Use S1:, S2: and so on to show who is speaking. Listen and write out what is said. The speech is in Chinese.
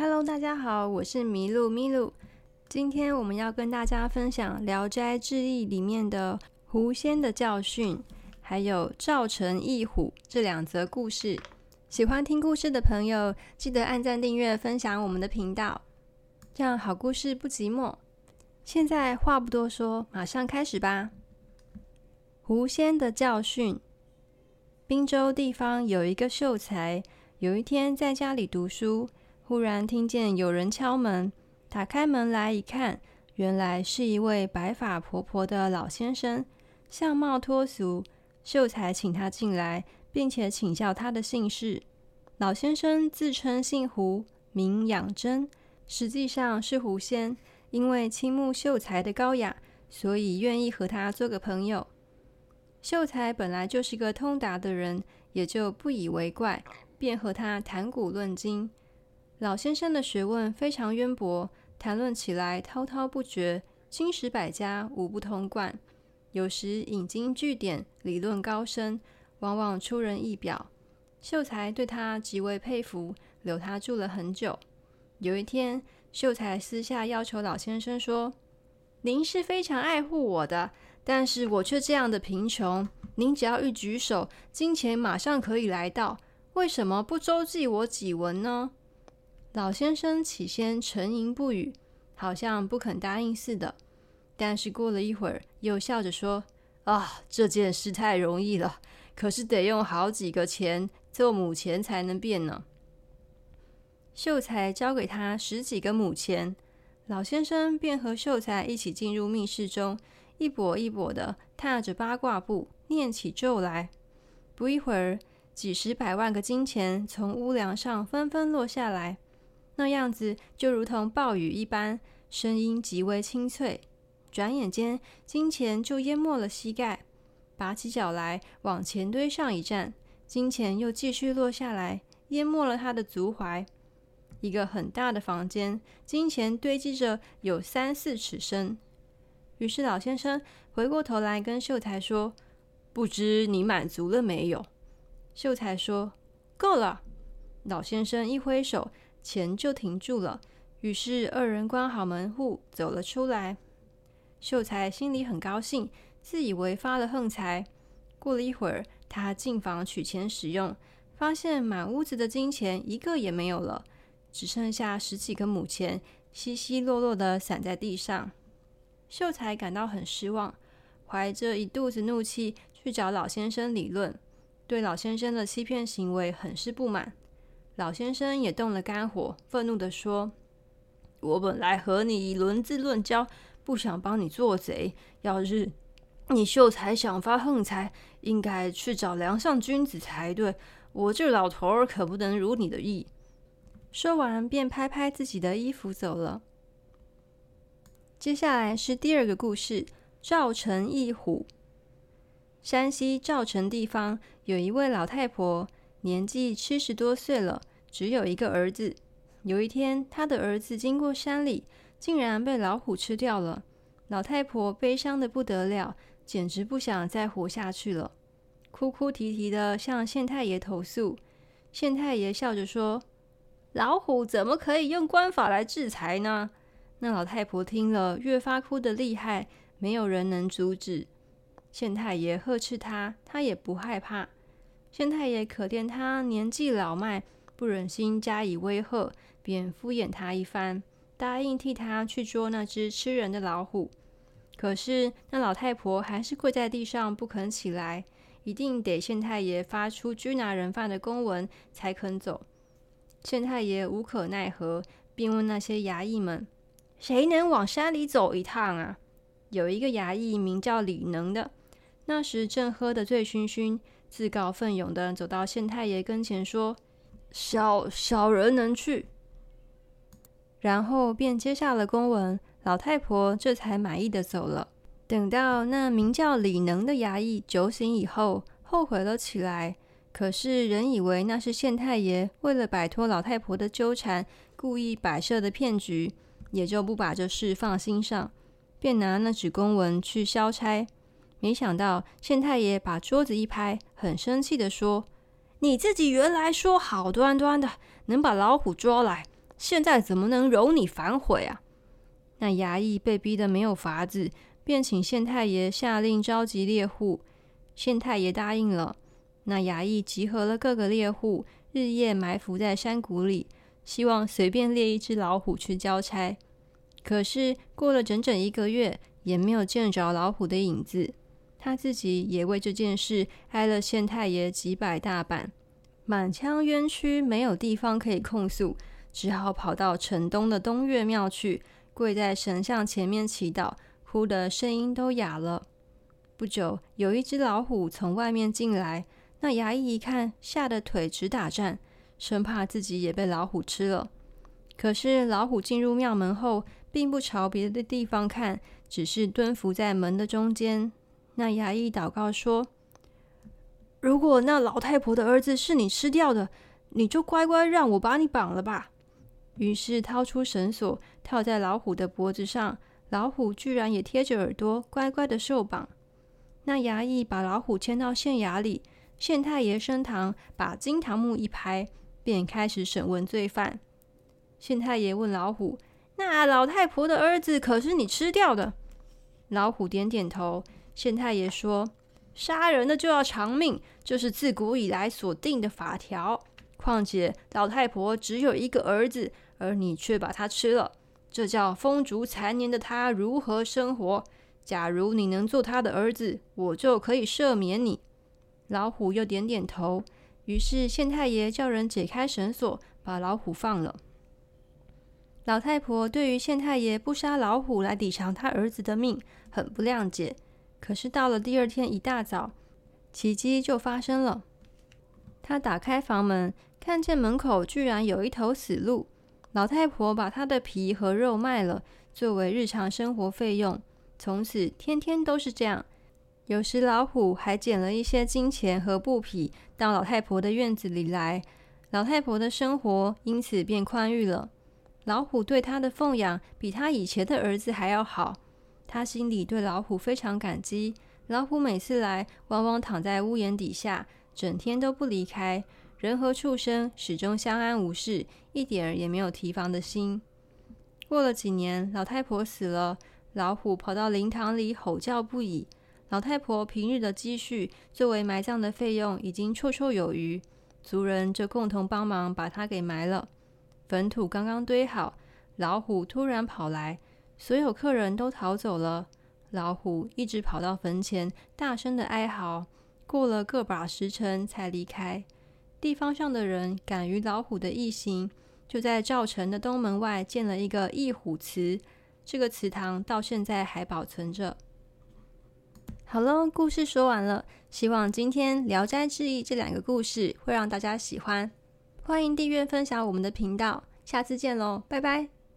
S1: Hello，大家好，我是麋鹿麋鹿。今天我们要跟大家分享《聊斋志异》里面的狐仙的教训，还有赵成义虎这两则故事。喜欢听故事的朋友，记得按赞、订阅、分享我们的频道，这样好故事不寂寞。现在话不多说，马上开始吧。狐仙的教训：滨州地方有一个秀才，有一天在家里读书。忽然听见有人敲门，打开门来一看，原来是一位白发婆婆的老先生，相貌脱俗。秀才请他进来，并且请教他的姓氏。老先生自称姓胡，名养真，实际上是狐仙。因为倾慕秀才的高雅，所以愿意和他做个朋友。秀才本来就是个通达的人，也就不以为怪，便和他谈古论今。老先生的学问非常渊博，谈论起来滔滔不绝，经史百家无不通贯。有时引经据典，理论高深，往往出人意表。秀才对他极为佩服，留他住了很久。有一天，秀才私下要求老先生说：“您是非常爱护我的，但是我却这样的贫穷，您只要一举手，金钱马上可以来到，为什么不周济我几文呢？”老先生起先沉吟不语，好像不肯答应似的。但是过了一会儿，又笑着说：“啊，这件事太容易了，可是得用好几个钱做母钱才能变呢。”秀才交给他十几个母钱，老先生便和秀才一起进入密室中，一跛一跛的踏着八卦步念起咒来。不一会儿，几十百万个金钱从屋梁上纷纷落下来。那样子就如同暴雨一般，声音极为清脆。转眼间，金钱就淹没了膝盖。拔起脚来往前堆上一站，金钱又继续落下来，淹没了他的足踝。一个很大的房间，金钱堆积着有三四尺深。于是老先生回过头来跟秀才说：“不知你满足了没有？”秀才说：“够了。”老先生一挥手。钱就停住了，于是二人关好门户走了出来。秀才心里很高兴，自以为发了横财。过了一会儿，他进房取钱使用，发现满屋子的金钱一个也没有了，只剩下十几个母钱，稀稀落落的散在地上。秀才感到很失望，怀着一肚子怒气去找老先生理论，对老先生的欺骗行为很是不满。老先生也动了肝火，愤怒地说：“我本来和你以论资论交，不想帮你做贼。要是你秀才想发横财，应该去找梁上君子才对。我这老头儿可不能如你的意。”说完，便拍拍自己的衣服走了。接下来是第二个故事：赵成一虎。山西赵城地方有一位老太婆，年纪七十多岁了。只有一个儿子。有一天，他的儿子经过山里，竟然被老虎吃掉了。老太婆悲伤得不得了，简直不想再活下去了，哭哭啼啼地向县太爷投诉。县太爷笑着说：“老虎怎么可以用官法来制裁呢？”那老太婆听了，越发哭得厉害，没有人能阻止。县太爷呵斥他，他也不害怕。县太爷可怜他年纪老迈。不忍心加以威吓，便敷衍他一番，答应替他去捉那只吃人的老虎。可是那老太婆还是跪在地上不肯起来，一定得县太爷发出拘拿人犯的公文才肯走。县太爷无可奈何，便问那些衙役们：“谁能往山里走一趟啊？”有一个衙役名叫李能的，那时正喝得醉醺醺，自告奋勇地走到县太爷跟前说。小小人能去，然后便接下了公文，老太婆这才满意的走了。等到那名叫李能的衙役酒醒以后，后悔了起来，可是仍以为那是县太爷为了摆脱老太婆的纠缠，故意摆设的骗局，也就不把这事放心上，便拿那纸公文去消差。没想到县太爷把桌子一拍，很生气的说。你自己原来说好端端的能把老虎捉来，现在怎么能容你反悔啊？”那衙役被逼得没有法子，便请县太爷下令召集猎户。县太爷答应了。那衙役集合了各个猎户，日夜埋伏在山谷里，希望随便猎一只老虎去交差。可是过了整整一个月，也没有见着老虎的影子。他自己也为这件事挨了县太爷几百大板，满腔冤屈，没有地方可以控诉，只好跑到城东的东岳庙去。跪在神像前面祈祷，哭得声音都哑了。不久，有一只老虎从外面进来，那衙役一看，吓得腿直打颤，生怕自己也被老虎吃了。可是老虎进入庙门后，并不朝别的地方看，只是蹲伏在门的中间。那衙役祷告说：“如果那老太婆的儿子是你吃掉的，你就乖乖让我把你绑了吧。”于是掏出绳索，套在老虎的脖子上，老虎居然也贴着耳朵，乖乖的受绑。那衙役把老虎牵到县衙里，县太爷升堂，把金堂木一拍，便开始审问罪犯。县太爷问老虎：“那老太婆的儿子可是你吃掉的？”老虎点点头。县太爷说：“杀人的就要偿命，这是自古以来所定的法条。况且老太婆只有一个儿子。”而你却把他吃了，这叫风烛残年的他如何生活？假如你能做他的儿子，我就可以赦免你。老虎又点点头。于是县太爷叫人解开绳索，把老虎放了。老太婆对于县太爷不杀老虎来抵偿他儿子的命，很不谅解。可是到了第二天一大早，奇迹就发生了。他打开房门，看见门口居然有一头死鹿。老太婆把她的皮和肉卖了，作为日常生活费用。从此天天都是这样。有时老虎还捡了一些金钱和布匹到老太婆的院子里来，老太婆的生活因此变宽裕了。老虎对她的奉养比她以前的儿子还要好，他心里对老虎非常感激。老虎每次来，往往躺在屋檐底下，整天都不离开。人和畜生始终相安无事，一点儿也没有提防的心。过了几年，老太婆死了，老虎跑到灵堂里吼叫不已。老太婆平日的积蓄作为埋葬的费用已经绰绰有余，族人就共同帮忙把她给埋了。坟土刚刚堆好，老虎突然跑来，所有客人都逃走了。老虎一直跑到坟前，大声的哀嚎，过了个把时辰才离开。地方上的人感于老虎的异行，就在赵城的东门外建了一个异虎祠。这个祠堂到现在还保存着。好了，故事说完了，希望今天《聊斋志异》这两个故事会让大家喜欢。欢迎订阅分享我们的频道，下次见喽，拜拜。